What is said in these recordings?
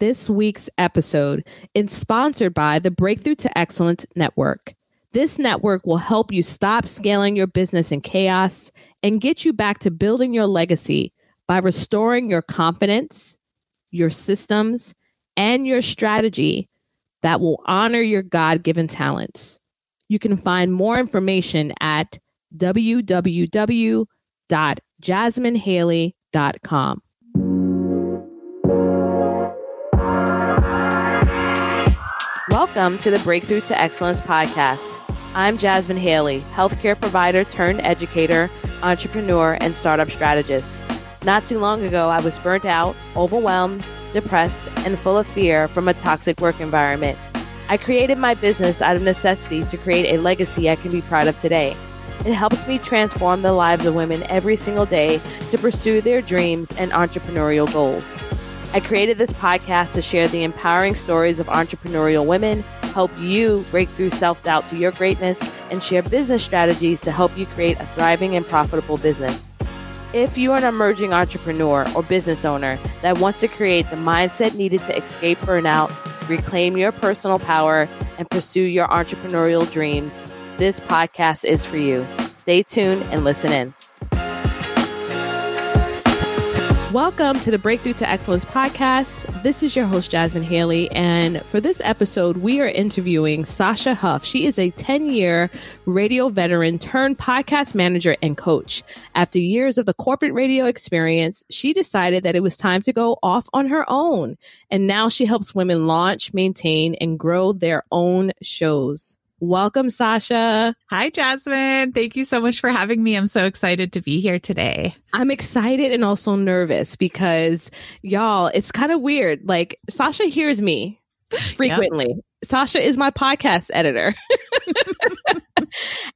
This week's episode is sponsored by the Breakthrough to Excellence Network. This network will help you stop scaling your business in chaos and get you back to building your legacy by restoring your confidence, your systems, and your strategy that will honor your God given talents. You can find more information at www.jasminehaley.com. Welcome to the Breakthrough to Excellence podcast. I'm Jasmine Haley, healthcare provider turned educator, entrepreneur, and startup strategist. Not too long ago, I was burnt out, overwhelmed, depressed, and full of fear from a toxic work environment. I created my business out of necessity to create a legacy I can be proud of today. It helps me transform the lives of women every single day to pursue their dreams and entrepreneurial goals. I created this podcast to share the empowering stories of entrepreneurial women, help you break through self doubt to your greatness, and share business strategies to help you create a thriving and profitable business. If you are an emerging entrepreneur or business owner that wants to create the mindset needed to escape burnout, reclaim your personal power, and pursue your entrepreneurial dreams, this podcast is for you. Stay tuned and listen in. Welcome to the Breakthrough to Excellence podcast. This is your host, Jasmine Haley. And for this episode, we are interviewing Sasha Huff. She is a 10 year radio veteran turned podcast manager and coach. After years of the corporate radio experience, she decided that it was time to go off on her own. And now she helps women launch, maintain, and grow their own shows. Welcome, Sasha. Hi, Jasmine. Thank you so much for having me. I'm so excited to be here today. I'm excited and also nervous because y'all, it's kind of weird. Like Sasha hears me frequently. Yep. Sasha is my podcast editor.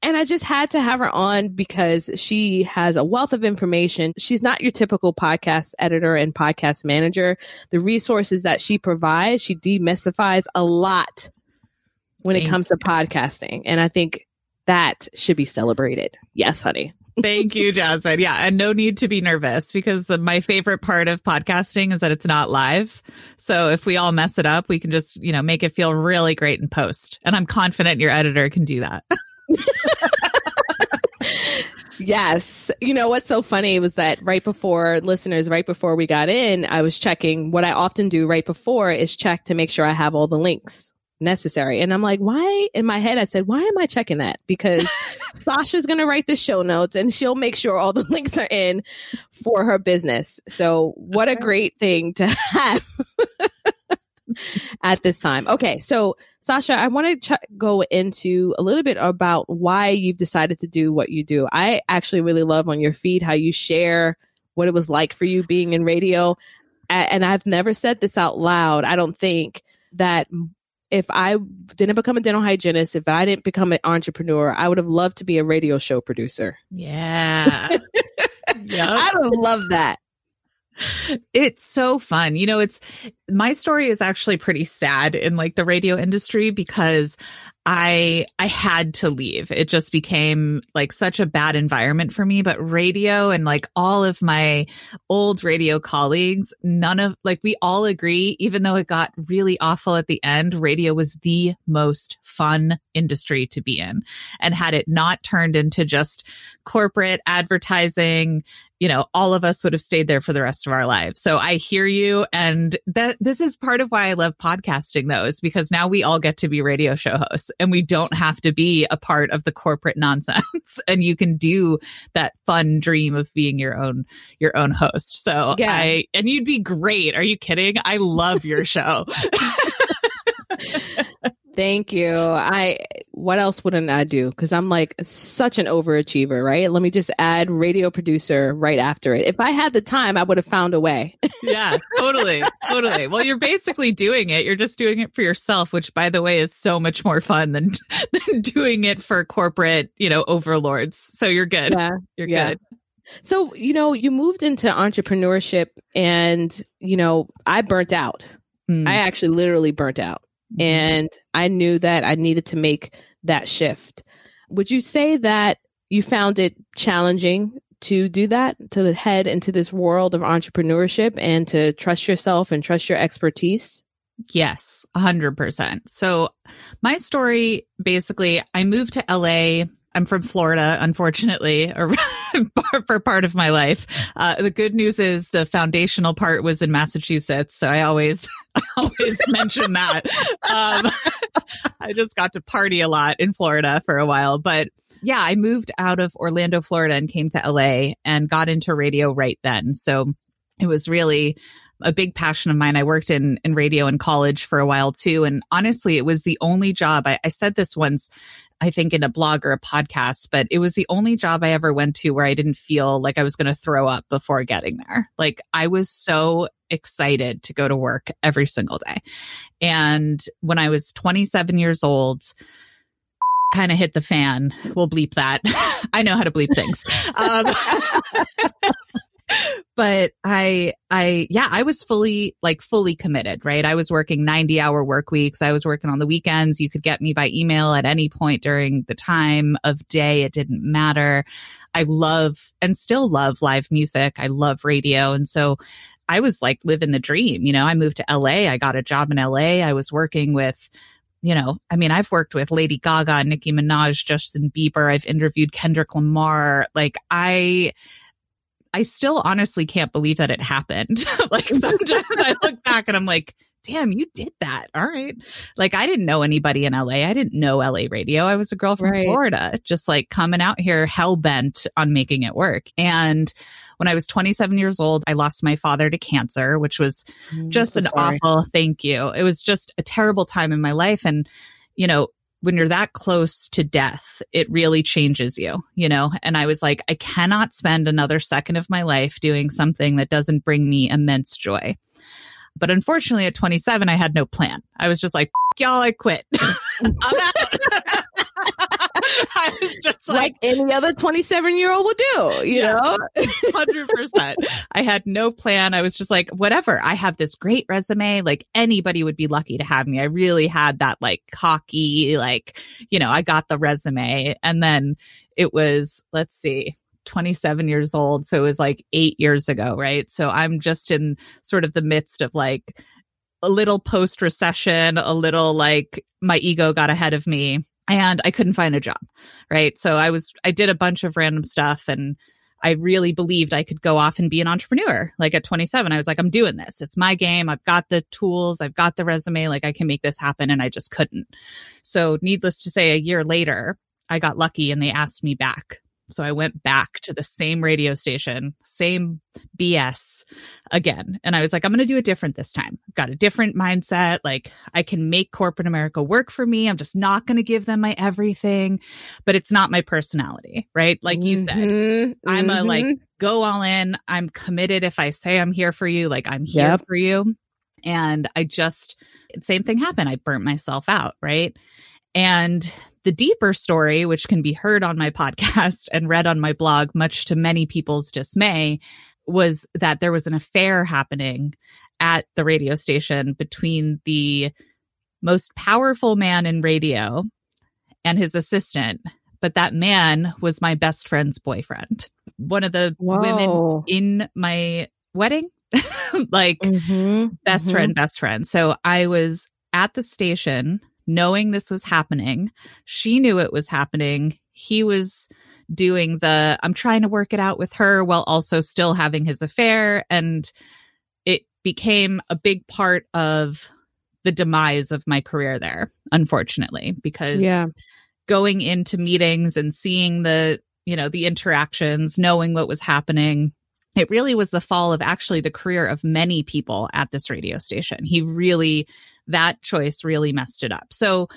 and I just had to have her on because she has a wealth of information. She's not your typical podcast editor and podcast manager. The resources that she provides, she demystifies a lot when Thank it comes to podcasting. And I think that should be celebrated. Yes, honey. Thank you, Jasmine. Yeah. And no need to be nervous because the, my favorite part of podcasting is that it's not live. So if we all mess it up, we can just, you know, make it feel really great in post. And I'm confident your editor can do that. Yes. You know what's so funny was that right before listeners, right before we got in, I was checking what I often do right before is check to make sure I have all the links necessary. And I'm like, why? In my head, I said, why am I checking that? Because Sasha's going to write the show notes and she'll make sure all the links are in for her business. So what That's a right. great thing to have at this time. Okay. So Sasha, I want to ch- go into a little bit about why you've decided to do what you do. I actually really love on your feed how you share what it was like for you being in radio. And I've never said this out loud. I don't think that if I didn't become a dental hygienist, if I didn't become an entrepreneur, I would have loved to be a radio show producer. Yeah. yep. I would love that. It's so fun. You know, it's my story is actually pretty sad in like the radio industry because I I had to leave. It just became like such a bad environment for me, but radio and like all of my old radio colleagues, none of like we all agree even though it got really awful at the end, radio was the most fun industry to be in. And had it not turned into just corporate advertising you know, all of us would have stayed there for the rest of our lives. So I hear you. And that this is part of why I love podcasting though, is because now we all get to be radio show hosts and we don't have to be a part of the corporate nonsense and you can do that fun dream of being your own, your own host. So yeah. I, and you'd be great. Are you kidding? I love your show. Thank you. I what else wouldn't I do? Because I'm like such an overachiever, right? Let me just add radio producer right after it. If I had the time, I would have found a way. yeah, totally, totally. Well, you're basically doing it. You're just doing it for yourself, which, by the way, is so much more fun than than doing it for corporate, you know, overlords. So you're good. Yeah, you're yeah. good. So you know, you moved into entrepreneurship, and you know, I burnt out. Mm. I actually literally burnt out. Mm-hmm. And I knew that I needed to make that shift. Would you say that you found it challenging to do that, to head into this world of entrepreneurship and to trust yourself and trust your expertise? Yes, 100%. So, my story basically, I moved to LA. I'm from Florida, unfortunately, or for part of my life. Uh, the good news is the foundational part was in Massachusetts. So I always, always mention that. Um, I just got to party a lot in Florida for a while. But yeah, I moved out of Orlando, Florida and came to LA and got into radio right then. So it was really a big passion of mine. I worked in, in radio in college for a while too. And honestly, it was the only job I, I said this once, I think in a blog or a podcast, but it was the only job I ever went to where I didn't feel like I was going to throw up before getting there. Like I was so excited to go to work every single day. And when I was 27 years old, kind of hit the fan. We'll bleep that. I know how to bleep things. Um, but I, I, yeah, I was fully, like fully committed, right? I was working 90 hour work weeks. I was working on the weekends. You could get me by email at any point during the time of day. It didn't matter. I love and still love live music. I love radio. And so I was like living the dream. You know, I moved to LA. I got a job in LA. I was working with, you know, I mean, I've worked with Lady Gaga, Nicki Minaj, Justin Bieber. I've interviewed Kendrick Lamar. Like I, I still honestly can't believe that it happened. like sometimes I look back and I'm like, damn, you did that. All right. Like I didn't know anybody in LA. I didn't know LA radio. I was a girl from right. Florida, just like coming out here hell bent on making it work. And when I was 27 years old, I lost my father to cancer, which was mm, just so an sorry. awful thank you. It was just a terrible time in my life. And, you know, when you're that close to death, it really changes you, you know? And I was like, I cannot spend another second of my life doing something that doesn't bring me immense joy. But unfortunately, at 27, I had no plan. I was just like, y'all, I quit. I'm out. I was just like, like any other 27 year old would do, you yeah, know? 100%. I had no plan. I was just like, whatever. I have this great resume. Like anybody would be lucky to have me. I really had that like cocky, like, you know, I got the resume. And then it was, let's see, 27 years old. So it was like eight years ago, right? So I'm just in sort of the midst of like a little post recession, a little like my ego got ahead of me and I couldn't find a job, right? So I was, I did a bunch of random stuff and I really believed I could go off and be an entrepreneur. Like at 27, I was like, I'm doing this. It's my game. I've got the tools. I've got the resume. Like I can make this happen. And I just couldn't. So needless to say, a year later, I got lucky and they asked me back so I went back to the same radio station, same BS again. And I was like, I'm going to do it different this time. I've got a different mindset. Like I can make corporate America work for me. I'm just not going to give them my everything, but it's not my personality, right? Like you said, mm-hmm, I'm a like mm-hmm. go all in. I'm committed. If I say I'm here for you, like I'm here yep. for you. And I just, same thing happened. I burnt myself out, right? And the deeper story, which can be heard on my podcast and read on my blog, much to many people's dismay, was that there was an affair happening at the radio station between the most powerful man in radio and his assistant. But that man was my best friend's boyfriend, one of the Whoa. women in my wedding, like mm-hmm, best mm-hmm. friend, best friend. So I was at the station knowing this was happening. She knew it was happening. He was doing the, I'm trying to work it out with her while also still having his affair. And it became a big part of the demise of my career there, unfortunately, because yeah. going into meetings and seeing the, you know, the interactions, knowing what was happening, it really was the fall of actually the career of many people at this radio station. He really that choice really messed it up. So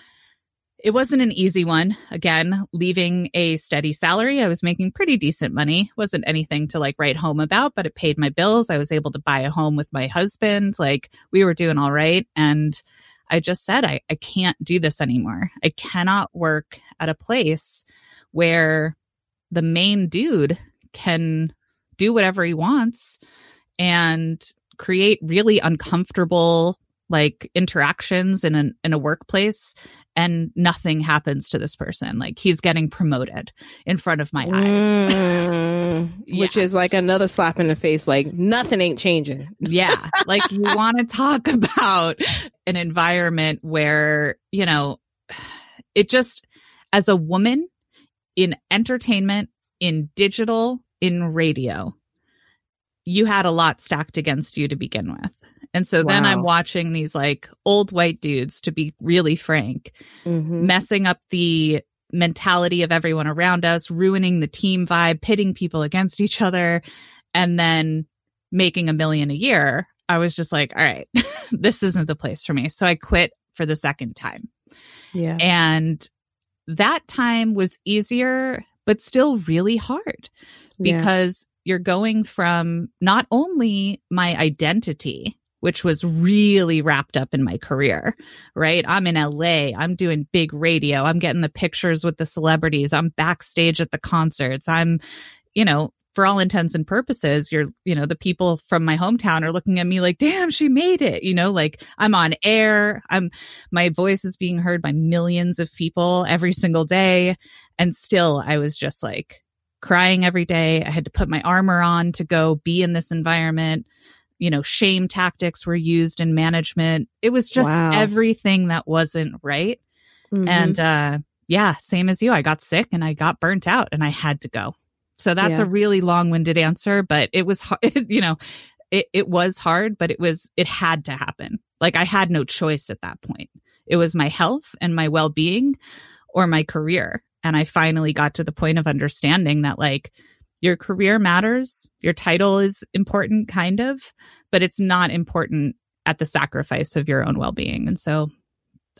it wasn't an easy one. Again, leaving a steady salary. I was making pretty decent money. Wasn't anything to like write home about, but it paid my bills. I was able to buy a home with my husband. Like we were doing all right. And I just said, I, I can't do this anymore. I cannot work at a place where the main dude can do whatever he wants and create really uncomfortable like interactions in a in a workplace and nothing happens to this person. Like he's getting promoted in front of my eyes. Mm, which is like another slap in the face. Like nothing ain't changing. Yeah. Like you want to talk about an environment where, you know, it just, as a woman in entertainment, in digital, in radio, you had a lot stacked against you to begin with. And so then I'm watching these like old white dudes, to be really frank, Mhm. messing up the mentality of everyone around us, ruining the team vibe, pitting people against each other, and then making a million a year. I was just like, all right, this isn't the place for me. So I quit for the second time. Yeah. And that time was easier, but still really hard Yeah. because you're going from not only my identity, which was really wrapped up in my career, right? I'm in LA. I'm doing big radio. I'm getting the pictures with the celebrities. I'm backstage at the concerts. I'm, you know, for all intents and purposes, you're, you know, the people from my hometown are looking at me like, damn, she made it. You know, like I'm on air. I'm, my voice is being heard by millions of people every single day. And still, I was just like crying every day. I had to put my armor on to go be in this environment. You know, shame tactics were used in management. It was just Wow. everything that wasn't right. Mhm. And uh yeah, same as you. I got sick and I got burnt out and I had to go. So that's Yeah. a really long-winded answer, but it was hard, you know, it it was hard, but it was it had to happen. Like I had no choice at that point. It was my health and my well-being or my career. And I finally got to the point of understanding that like your career matters, your title is important kind of, but it's not important at the sacrifice of your own well-being. And so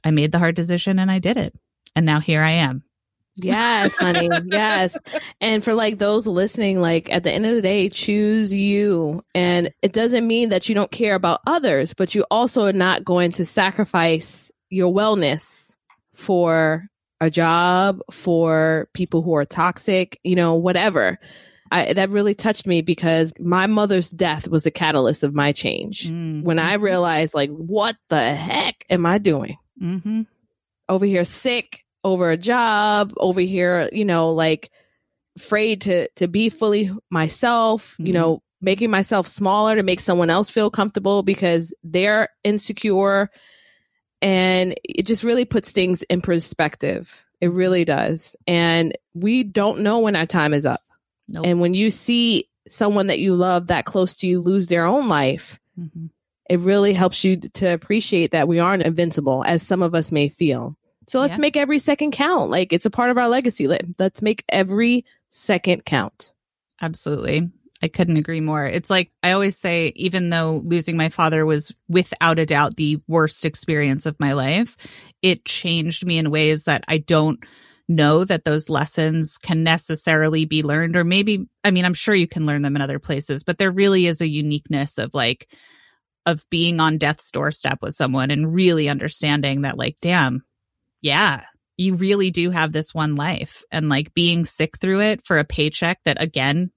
I made the hard decision and I did it. And now here I am. Yes, honey. yes. And for like those listening, like at the end of the day, choose you. And it doesn't mean that you don't care about others, but you also are not going to sacrifice your wellness for a job, for people who are toxic, you know, whatever. I, that really touched me because my mother's death was the catalyst of my change. Mm. When I realized, like, what the heck am I doing? Mm-hmm. over here sick over a job over here you know like afraid to to be fully myself you Mhm. know making myself smaller to make someone else feel comfortable because they're insecure and it just really puts things in perspective it really does and we don't know when our time is up Nope. and when you see someone that you love that close to you lose their own life Mhm. it really helps you to appreciate that we aren't invincible as some of us may feel. So let's Yeah. make every second count. Like it's a part of our legacy. Let's make every second count. Absolutely. I couldn't agree more. It's like I always say, even though losing my father was without a doubt the worst experience of my life, it changed me in ways that I don't know that those lessons can necessarily be learned. Or maybe, I mean, I'm sure you can learn them in other places, but there really is a uniqueness of like, of being on death's doorstep with someone and really understanding that, like, damn, yeah, you really do have this one life. And like being sick through it for a paycheck that, again,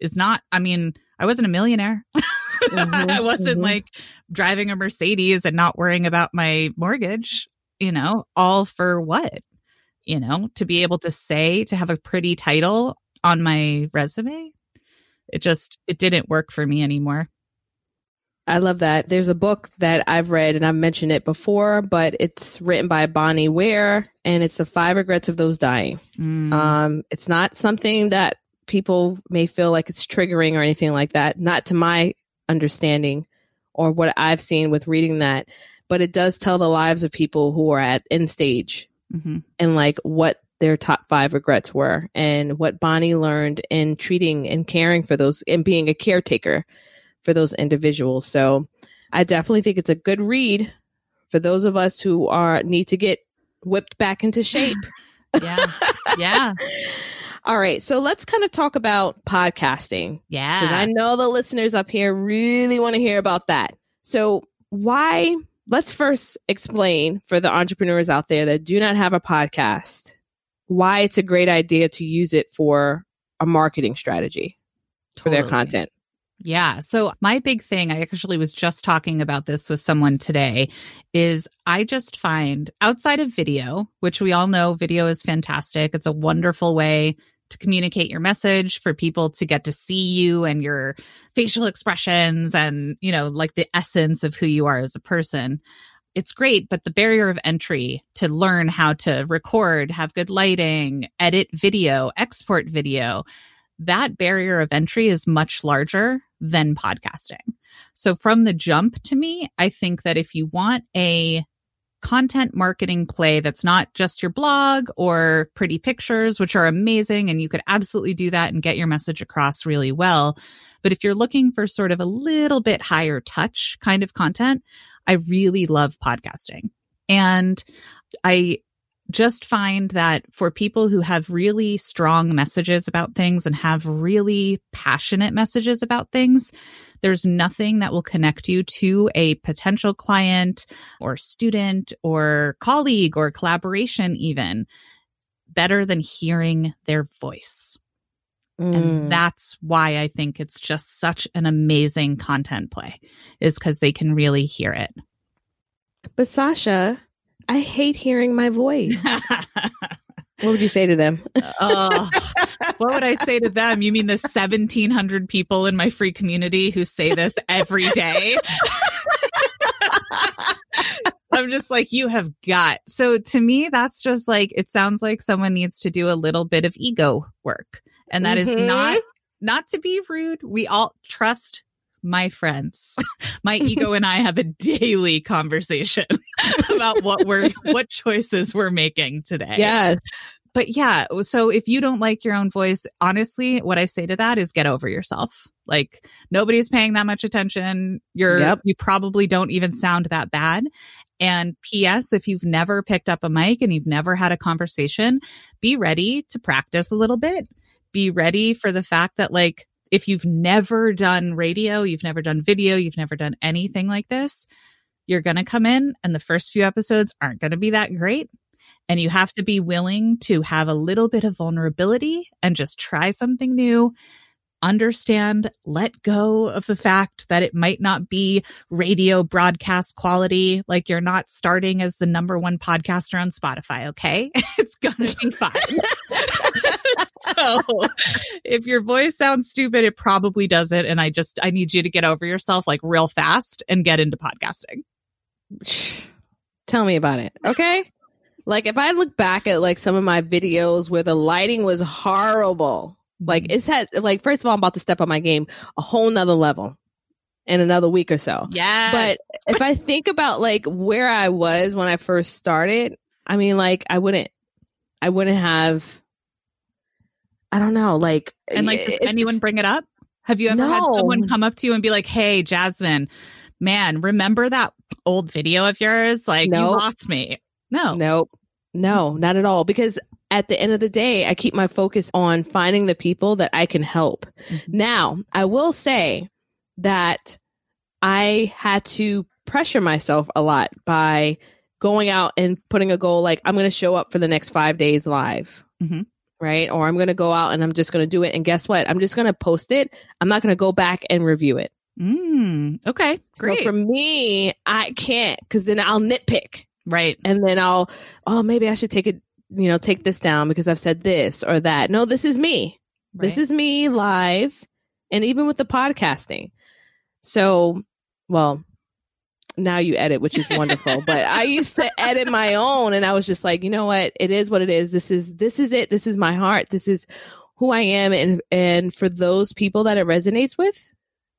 is not, I mean, I wasn't a millionaire. Mhm, I wasn't mhm. like driving a Mercedes and not worrying about my mortgage, you know, all for what? You know, to be able to say, to have a pretty title on my resume. It just, it didn't work for me anymore. I love that. There's a book that I've read and I've mentioned it before, but it's written by Bonnie Ware and it's the five regrets of those dying. Mm. Um, it's not something that people may feel like it's triggering or anything like that. Not to my understanding or what I've seen with reading that, but it does tell the lives of people who are at end stage Mhm. and like what their top five regrets were and what Bonnie learned in treating and caring for those and being a caretaker for those individuals. So I definitely think it's a good read for those of us who are need to get whipped back into shape. Yeah. yeah. All right. So let's kind of talk about podcasting Yeah. because I know the listeners up here really want to hear about that. So why, let's first explain for the entrepreneurs out there that do not have a podcast, why it's a great idea to use it for a marketing strategy for their content. Yeah. So my big thing, I actually was just talking about this with someone today, is I just find outside of video, which we all know video is fantastic. It's a wonderful way to communicate your message for people to get to see you and your facial expressions and, you know, like the essence of who you are as a person. It's great, but the barrier of entry to learn how to record, have good lighting, edit video, export video, that barrier of entry is much larger than podcasting. So from the jump to me, I think that if you want a content marketing play that's not just your blog or pretty pictures, which are amazing and you could absolutely do that and get your message across really well. But if you're looking for sort of a little bit higher touch kind of content, I really love podcasting. And I just find that for people who have really strong messages about things and have really passionate messages about things, there's nothing that will connect you to a potential client or student or colleague or collaboration even better than hearing their voice. Mm. And that's why I think it's just such an amazing content play is because they can really hear it. But Sasha, I hate hearing my voice. what would you say to them? uh, what would I say to them? You mean the 1700 people in my free community who say this every day? I'm just like, you have got. So to me, that's just like, it sounds like someone needs to do a little bit of ego work. And that mm-hmm. is not, not to be rude. We all trust my friends. my ego and I have a daily conversation about what we're, what choices we're making today. Yeah. But yeah, so if you don't like your own voice, honestly, what I say to that is get over yourself. Like nobody's paying that much attention. You're, yep. you probably don't even sound that bad. And PS, if you've never picked up a mic and you've never had a conversation, be ready to practice a little bit. Be ready for the fact that like if you've never done radio, you've never done video, you've never done anything like this, you're going to come in and the first few episodes aren't going to be that great. And you have to be willing to have a little bit of vulnerability and just try something new understand, let go of the fact that it might not be radio broadcast quality. Like you're not starting as the number one podcaster on Spotify. Okay. it's going to be fine. so if your voice sounds stupid, it probably doesn't. And I just, I need you to get over yourself like real fast and get into podcasting. Tell me about it. Okay. like if I look back at like some of my videos where the lighting was horrible, like mm-hmm. it's had like first of all, I'm about to step on my game a whole nother level in another week or so. Yeah. But if I think about like where I was when I first started, I mean like I wouldn't I wouldn't have I don't know, like And like does anyone bring it up? Have you ever no. had someone come up to you and be like, Hey, Jasmine, man, remember that old video of yours? Like nope. you lost me. No. Nope. No, not at all. Because at the end of the day, I keep my focus on finding the people that I can help. Mm-hmm. Now, I will say that I had to pressure myself a lot by going out and putting a goal like I'm going to show up for the next five days live. Mm-hmm. Right. Or I'm going to go out and I'm just going to do it. And guess what? I'm just going to post it. I'm not going to go back and review it. Mm, okay. Great. So for me, I can't because then I'll nitpick. Right. And then I'll, oh, maybe I should take it you know, take this down because I've said this or that. No, this is me. Right. This is me live and even with the podcasting. So, well, now you edit, which is wonderful. but I used to edit my own and I was just like, you know what? It is what it is. This is, this is it. This is my heart. This is who I am. And, and for those people that it resonates with,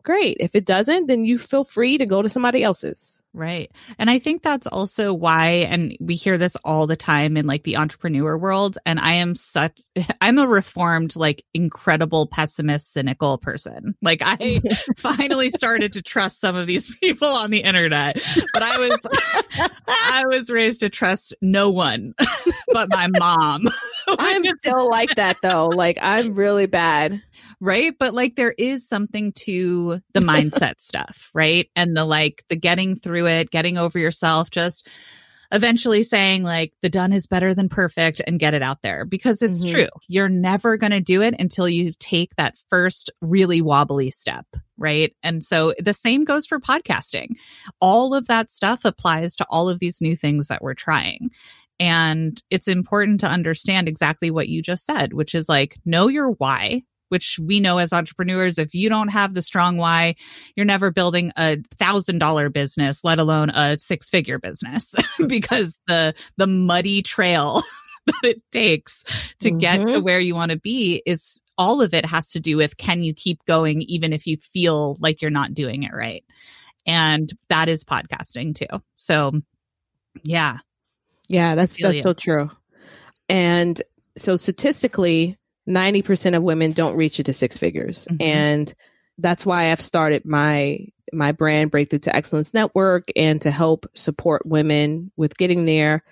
great. If it doesn't, then you feel free to go to somebody else's. Right. And I think that's also why, and we hear this all the time in like the entrepreneur world. And I am such, I'm a reformed, like incredible pessimist, cynical person. Like I finally started to trust some of these people on the internet, but I was, I was raised to trust no one but my mom. I'm still like that though. Like I'm really bad right? But like there is something to the mindset stuff, right? And the like the getting through it, getting over yourself, just eventually saying like the done is better than perfect and get it out there because it's mm-hmm. true. You're never going to do it until you take that first really wobbly step. right? And so the same goes for podcasting. All of that stuff applies to all of these new things that we're trying. And it's important to understand exactly what you just said, which is like, know your why, which we know as entrepreneurs, if you don't have the strong why, you're never building a thousand dollar business, let alone a six figure business because the, the muddy trail that it takes to mm-hmm. get to mm-hmm. where you want to be is all of it has to do with can you keep going even if you feel like you're not doing it right? And that is podcasting too. So yeah. Yeah, that's that's so true. And so statistically, 90% of women don't reach it to six figures. Mm-hmm. And that's why I've started my my brand Breakthrough to Excellence Network and to help support women with getting there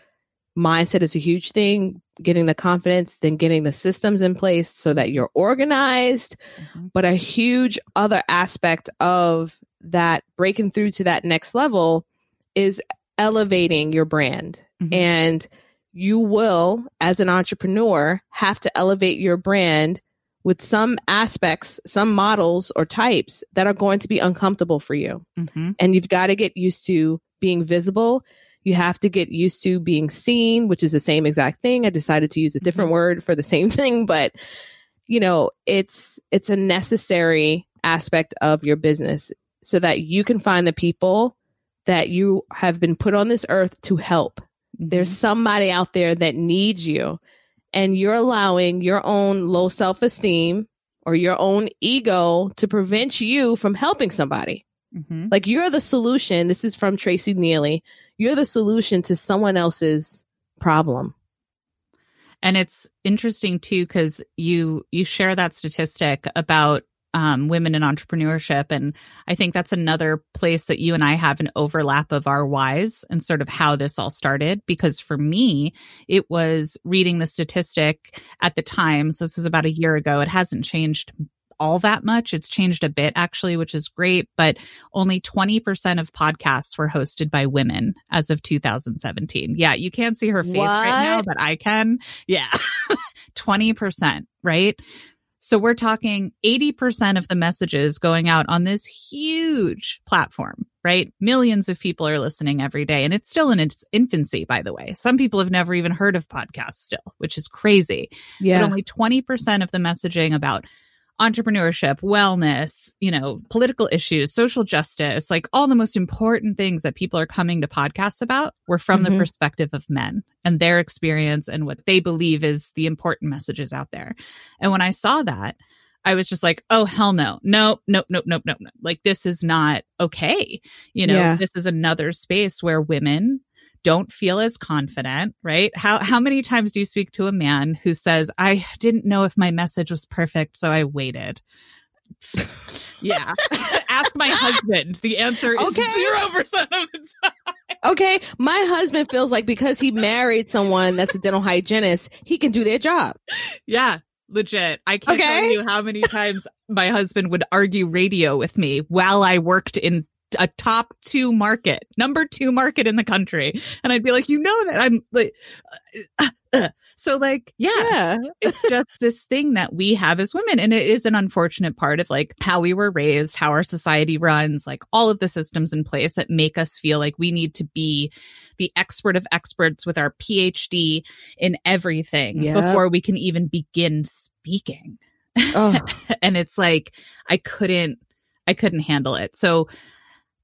mindset is a huge thing getting the confidence then getting the systems in place so that you're organized mm-hmm. but a huge other aspect of that breaking through to that next level is elevating your brand mm-hmm. and you will as an entrepreneur have to elevate your brand with some aspects some models or types that are going to be uncomfortable for you mm-hmm. and you've got to get used to being visible you have to get used to being seen, which is the same exact thing. I decided to use a different mm-hmm. word for the same thing, but you know, it's, it's a necessary aspect of your business so that you can find the people that you have been put on this earth to help. Mm-hmm. There's somebody out there that needs you and you're allowing your own low self esteem or your own ego to prevent you from helping somebody. Mm-hmm. Like you're the solution. This is from Tracy Neely. You're the solution to someone else's problem. And it's interesting too, because you you share that statistic about um, women in entrepreneurship, and I think that's another place that you and I have an overlap of our whys and sort of how this all started. Because for me, it was reading the statistic at the time. So this was about a year ago. It hasn't changed all that much. It's changed a bit actually, which is great, but only 20% of podcasts were hosted by women as of 2017. Yeah, you can't see her face what? right now, but I can. Yeah. 20%, right? So we're talking 80% of the messages going out on this huge platform, right? Millions of people are listening every day and it's still in its infancy, by the way. Some people have never even heard of podcasts still, which is crazy. Yeah. But only 20% of the messaging about entrepreneurship, wellness, you know, political issues, social justice, like all the most important things that people are coming to podcasts about were from mm-hmm. the perspective of men and their experience and what they believe is the important messages out there. And when I saw that, I was just like, oh, hell no. No, no, no, no, no, no. Like, this is not okay. You know, yeah. this is another space where women don't feel as confident, right? How how many times do you speak to a man who says, "I didn't know if my message was perfect, so I waited." yeah. Ask my husband. The answer is zero percent of the time. Okay. My husband feels like because he married someone that's a dental hygienist, he can do their job. Yeah. Legit. I can't okay. tell you how many times my husband would argue radio with me while I worked in a top two market, number two market in the country. And I'd be like, you know that I'm like, uh, uh, uh. so like, yeah, yeah. it's just this thing that we have as women. And it is an unfortunate part of like how we were raised, how our society runs, like all of the systems in place that make us feel like we need to be the expert of experts with our PhD in everything yep. before we can even begin speaking. Oh. and it's like, I couldn't, I couldn't handle it. So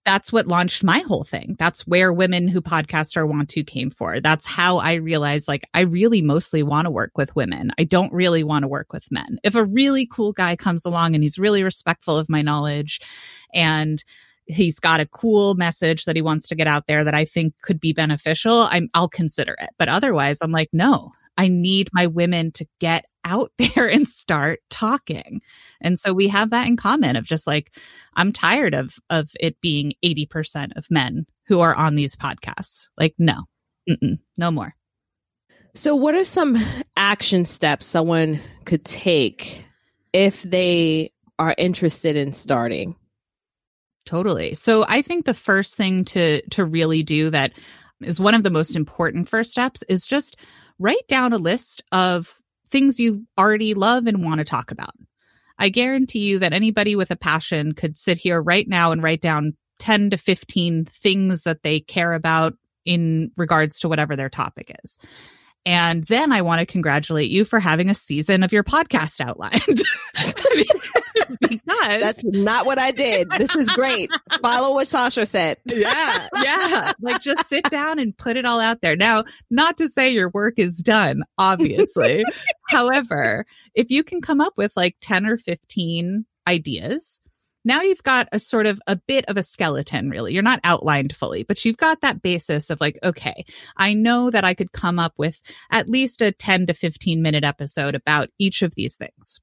that's what launched my whole thing. That's where women who podcast or want to came for. That's how I realized like I really mostly want to work with women. I don't really want to work with men. If a really cool guy comes along and he's really respectful of my knowledge and he's got a cool message that he wants to get out there that I think could be beneficial, I'm I'll consider it. But otherwise, I'm like, no, I need my women to get out there and start talking. And so we have that in common of just like, I'm tired of, of it being 80% of men who are on these podcasts. Like, no, no more. So what are some action steps someone could take if they are interested in starting? Totally. So I think the first thing to to really do that is one of the most important first steps is just write down a list of things you already love and want to talk about. I guarantee you that anybody with a passion could sit here right now and write down 10 to 15 things that they care about in regards to whatever their topic is. And then I want to congratulate you for having a season of your podcast outlined. because that's not what I did. This is great. Follow what Sasha said. yeah. Yeah. Like just sit down and put it all out there. Now, not to say your work is done, obviously. However, if you can come up with like 10 or 15 ideas, now you've got a sort of a bit of a skeleton, really. You're not outlined fully, but you've got that basis of like, okay, I know that I could come up with at least a 10 to 15 minute episode about each of these things.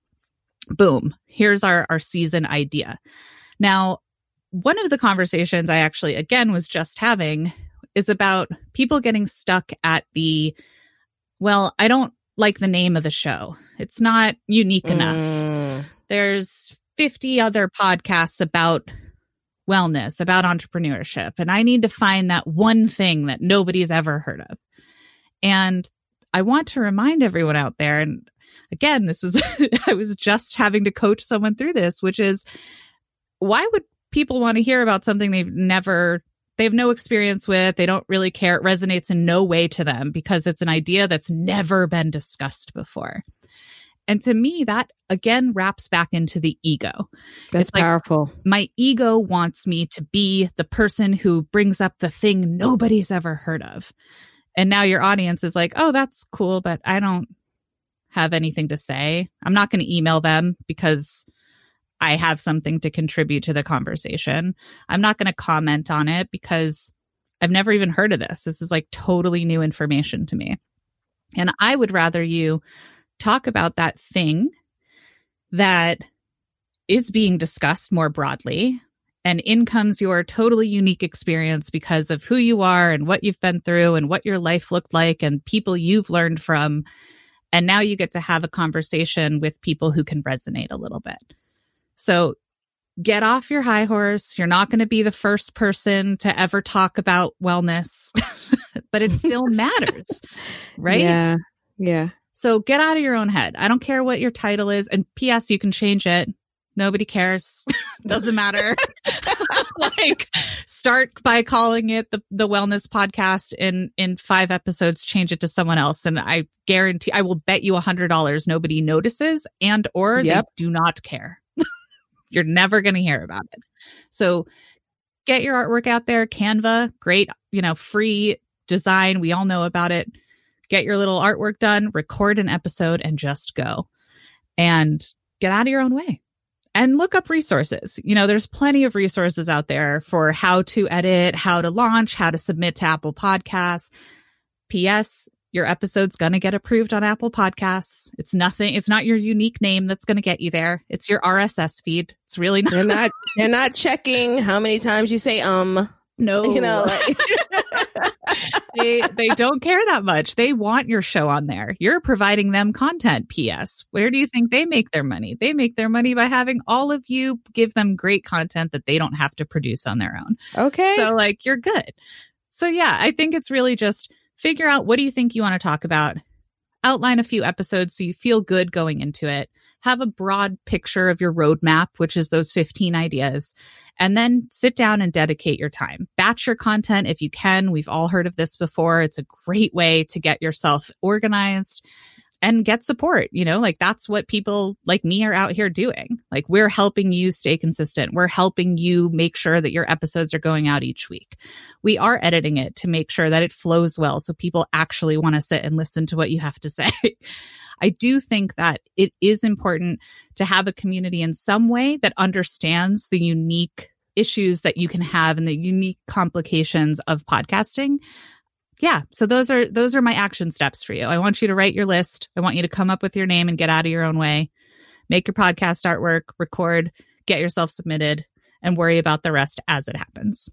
Boom. Here's our, our season idea. Now, one of the conversations I actually, again, was just having is about people getting stuck at the, well, I don't like the name of the show. It's not unique enough. Mm. There's 50 other podcasts about wellness, about entrepreneurship, and I need to find that one thing that nobody's ever heard of. And I want to remind everyone out there, and again, this was, I was just having to coach someone through this, which is why would people want to hear about something they've never they have no experience with. They don't really care. It resonates in no way to them because it's an idea that's never been discussed before. And to me, that again wraps back into the ego. That's It's like- powerful. My ego wants me to be the person who brings up the thing nobody's ever heard of. And now your audience is like, oh, that's cool, but I don't have anything to say. I'm not going to email them because I have something to contribute to the conversation. I'm not going to comment on it because I've never even heard of this. This is like totally new information to me. And I would rather you talk about that thing that is being discussed more broadly. And in comes your totally unique experience because of who you are and what you've been through and what your life looked like and people you've learned from. And now you get to have a conversation with people who can resonate a little bit. So get off your high horse. You're not going to be the first person to ever talk about wellness, but it still matters, right? Yeah. Yeah. So get out of your own head. I don't care what your title is. And P.S. You can change it. Nobody cares. Doesn't matter. like start by calling it the, the wellness podcast in, in five episodes, change it to someone else. And I guarantee I will bet you a hundred dollars nobody notices and or Yep. they do not care. You're never going to hear about it. So get your artwork out there. Canva, great, you know, free design. We all know about it get your little artwork done, record an episode, and just go and get out of your own way. And look up resources. You know, there's plenty of resources out there for how to edit, how to launch, how to submit to Apple Podcasts. P.S. Your episode's going to get approved on Apple Podcasts. It's nothing. It's not your unique name that's going to get you there. It's your RSS feed. It's really not. They're not they're not checking how many times you say um. No, You know, like they they don't care that much. They want your show on there. You're providing them content. P.S. Where do you think they make their money? They make their money by having all of you give them great content that they don't have to produce on their own. okay. So like you're good. So yeah, I think it's really just figure out what do you think you want to talk about. Outline a few episodes so you feel good going into it. Have a broad picture of your roadmap, which is those 15 ideas, and then sit down and dedicate your time. Batch your content if you can. We've all heard of this before. It's a great way to get yourself organized and get support. You know, like that's what people like me are out here doing. Like we're helping you stay consistent. We're helping you make sure that your episodes are going out each week. We are editing it to make sure that it flows well so people actually want to sit and listen to what you have to say. I do think that it is important to have a community in some way that understands the unique issues that you can have and the unique complications of podcasting. Yeah, so those are those are my action steps for you. I want you to write your list. I want you to come up with your name and get out of your own way. Make your podcast artwork, record, get yourself submitted and worry about the rest as it happens.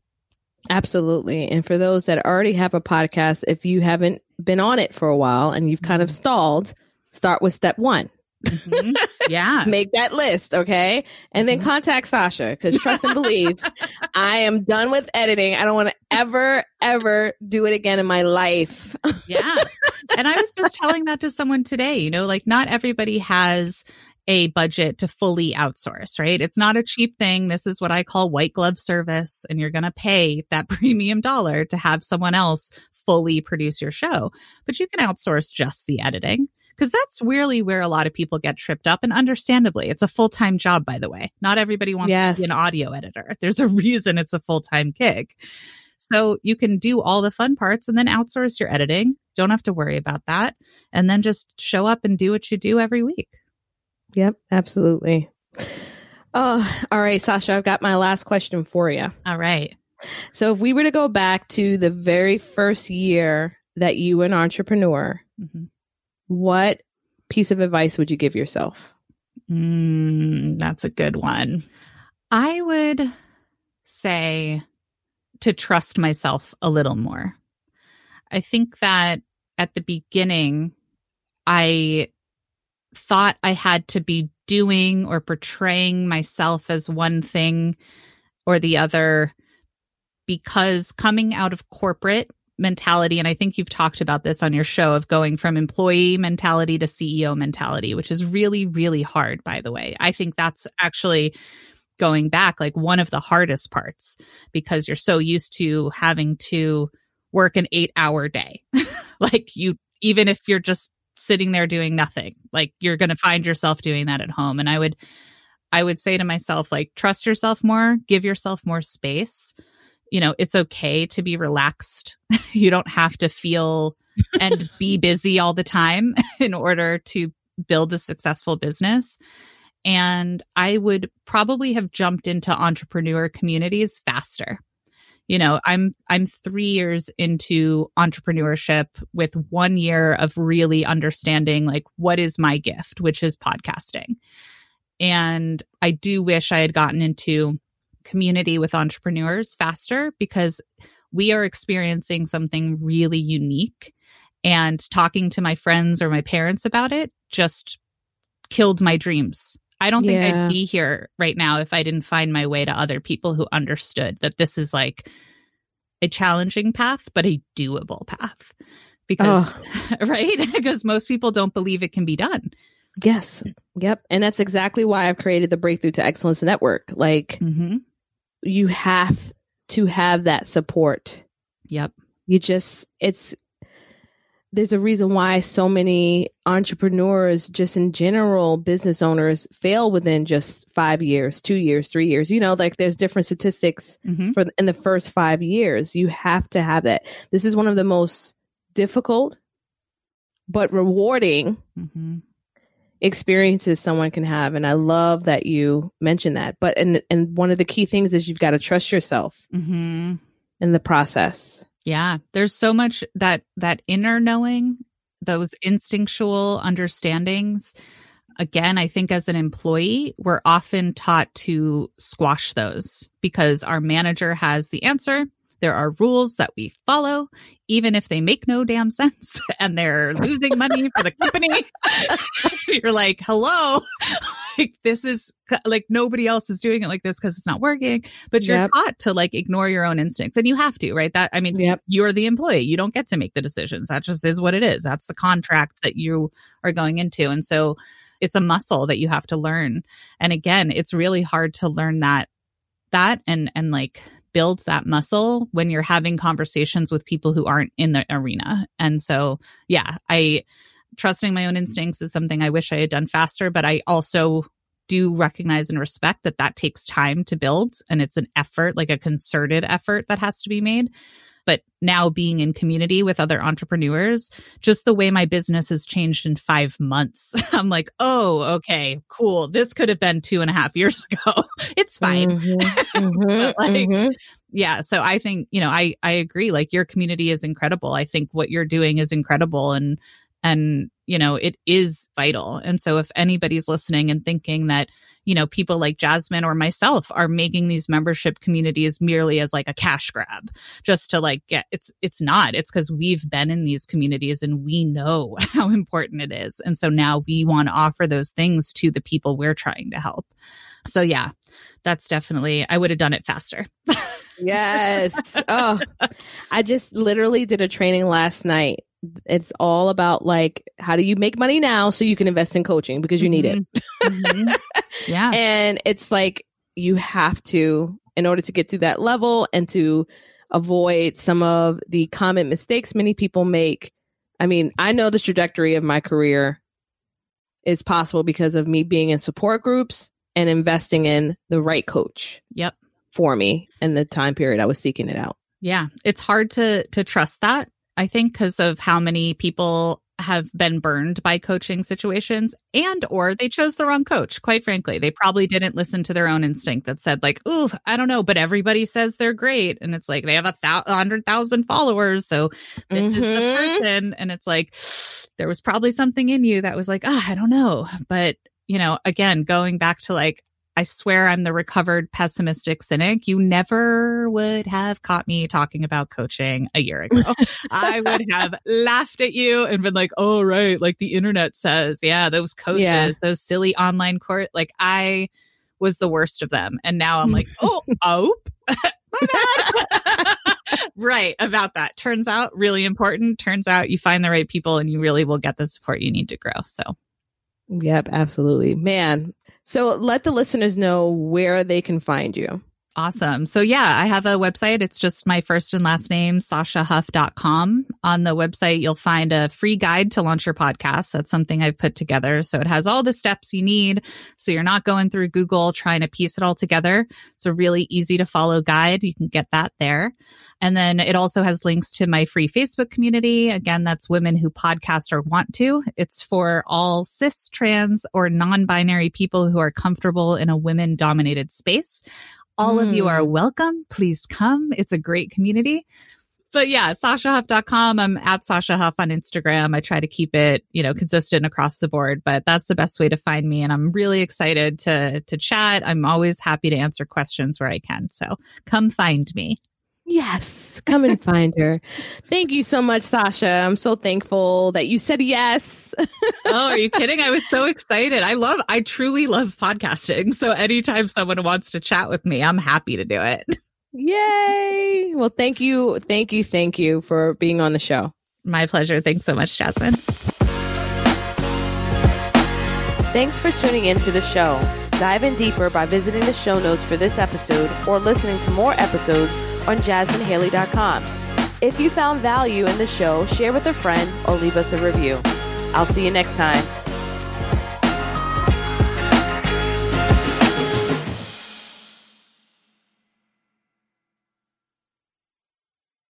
Absolutely. And for those that already have a podcast, if you haven't been on it for a while and you've kind of mm-hmm. stalled, start with step one. Mhm. Yeah. Make that list, okay? And then Mhm. contact Sasha because trust and believe, I am done with editing. I don't want to ever, ever do it again in my life. Yeah. and I was just telling that to someone today, you know, like not everybody has a budget to fully outsource, right? It's not a cheap thing. This is what I call white glove service. And you're going to pay that premium dollar to have someone else fully produce your show. But you can outsource just the editing because that's really where a lot of people get tripped up. And understandably, it's a full time job, by the way. Not everybody wants yes. to be an audio editor. There's a reason it's a full time gig. So you can do all the fun parts and then outsource your editing. Don't have to worry about that. And then just show up and do what you do every week. Yep, absolutely. Oh, all right, Sasha, I've got my last question for you. All right. So if we were to go back to the very first year that you were an entrepreneur, mm-hmm. What piece of advice would you give yourself? Mm, that's a good one. I would say to trust myself a little more. I think that at the beginning, I thought I had to be doing or portraying myself as one thing or the other because coming out of corporate mentality, and I think you've talked about this on your show of going from employee mentality to CEO mentality, which is really, really hard, by the way. I think that's actually going back like one of the hardest parts because you're so used to having to work an eight hour day. like you, even if you're just sitting there doing nothing, like you're going to find yourself doing that at home. And I would, I would say to myself, like, trust yourself more, give yourself more space. You know, it's okay to be relaxed. you don't have to feel and be busy all the time in order to build a successful business and I would probably have jumped into entrepreneur communities faster. You know, I'm I'm 3 years into entrepreneurship with 1 year of really understanding like what is my gift, which is podcasting. And I do wish I had gotten into community with entrepreneurs faster because we are experiencing something really unique and talking to my friends or my parents about it just killed my dreams I don't think yeah. I'd be here right now if I didn't find my way to other people who understood that this is like a challenging path, but a doable path. Because, oh. right? because most people don't believe it can be done. Yes. Yep. And that's exactly why I've created the Breakthrough to Excellence Network. Like, mm-hmm. You have to have that support. Yep. You just, it's, there's a reason why so many entrepreneurs, just in general, business owners fail within just five years, two years, three years. You know, like there's different statistics mm-hmm. for in the first five years. You have to have that. This is one of the most difficult, but rewarding mm-hmm. Experiences someone can have. And I love that you mentioned that. But and and one of the key things is you've got to trust yourself mm-hmm. in the process. Yeah, there's so much that that inner knowing, those instinctual understandings. Again, I think as an employee, we're often taught to squash those because our manager has the answer there are rules that we follow, even if they make no damn sense and they're losing money for the company. You're like, hello, like this is like nobody else is doing it like this because it's not working. But you're yep. taught to like ignore your own instincts and you have to, right? That, I mean, yep. you're the employee. You don't get to make the decisions. That just is what it is. That's the contract that you are going into. And so, it's a muscle that you have to learn. And again, it's really hard to learn that that and and like build that muscle when you're having conversations with people who aren't in the arena. And so, yeah, I trusting my own instincts is something I wish I had done faster, but I also do recognize and respect that that takes time to build and it's an effort, like a concerted effort that has to be made. But now being in community with other entrepreneurs, just the way my business has changed in five months, I'm like, oh, okay, cool. This could have been two and a half years ago. it's fine. Mm-hmm, mm-hmm, like, mm-hmm. yeah. So I think, you know, I, I agree. Like your community is incredible. I think what you're doing is incredible. And, and, you know, it is vital. And so if anybody's listening and thinking that, you know, people like Jasmine or myself are making these membership communities merely as like a cash grab just to like get it's it's not. It's because we've been in these communities and we know how important it is. And so now we want to offer those things to the people we're trying to help. So yeah, that's definitely I would have done it faster. yes. Oh. I just literally did a training last night it's all about like how do you make money now so you can invest in coaching because you need it. Mhm. Mhm. Yeah. and it's like you have to in order to get to that level and to avoid some of the common mistakes many people make. I mean, I know the trajectory of my career is possible because of me being in support groups and investing in the right coach Yep. for me in the time period I was seeking it out. Yeah. It's hard to to trust that, I think, because of how many people have been burned by coaching situations and or they chose the wrong coach quite frankly. They probably didn't listen to their own instinct that said like ooh i don't know but everybody says they're great. And it's like they have a hundred thousand followers so this is the Mhm. person. And it's like there was probably something in you that was like ah i don't know. But you know again going back to like i swear i'm the recovered pessimistic cynic. You never would have caught me talking about coaching a year ago. I would have laughed at you and been like oh right. Like the internet says yeah those coaches Yeah. those silly online court like i was the worst of them. And now i'm like oh oh right about that. Turns out really important. Turns out you find the right people and you really will get the support you need to grow. So Yep, absolutely. Man. So let the listeners know where they can find you. Awesome. So yeah, I have a website. It's just my first and last name, sashahuff.com. On the website, you'll find a free guide to launch your podcast. That's something I've put together. So it has all the steps you need. So you're not going through Google trying to piece it all together. It's a really easy to follow guide. You can get that there. And then it also has links to my free Facebook community. Again, that's women who podcast or want to. It's for all cis, trans, or non binary people who are comfortable in a women dominated space. All of you Mm. are welcome. Please come. It's a great community. But yeah, sashahuff.com. I'm at Sasha Huff on Instagram. I try to keep it, you know, consistent across the board, but that's the best way to find me. And I'm really excited to, to chat. I'm always happy to answer questions where I can. So come find me. Yes, come and find her. Thank you so much, Sasha. I'm so thankful that you said yes. Oh, are you kidding? I was so excited. I love, I truly love podcasting. So anytime someone wants to chat with me, I'm happy to do it. Yay. Well, thank you. Thank you. Thank you for being on the show. My pleasure. Thanks so much, Jasmine. Thanks for tuning in to the show. Dive in deeper by visiting the show notes for this episode or listening to more episodes on jasminehaley.com. If you found value in the show, share with a friend or leave us a review. I'll see you next time.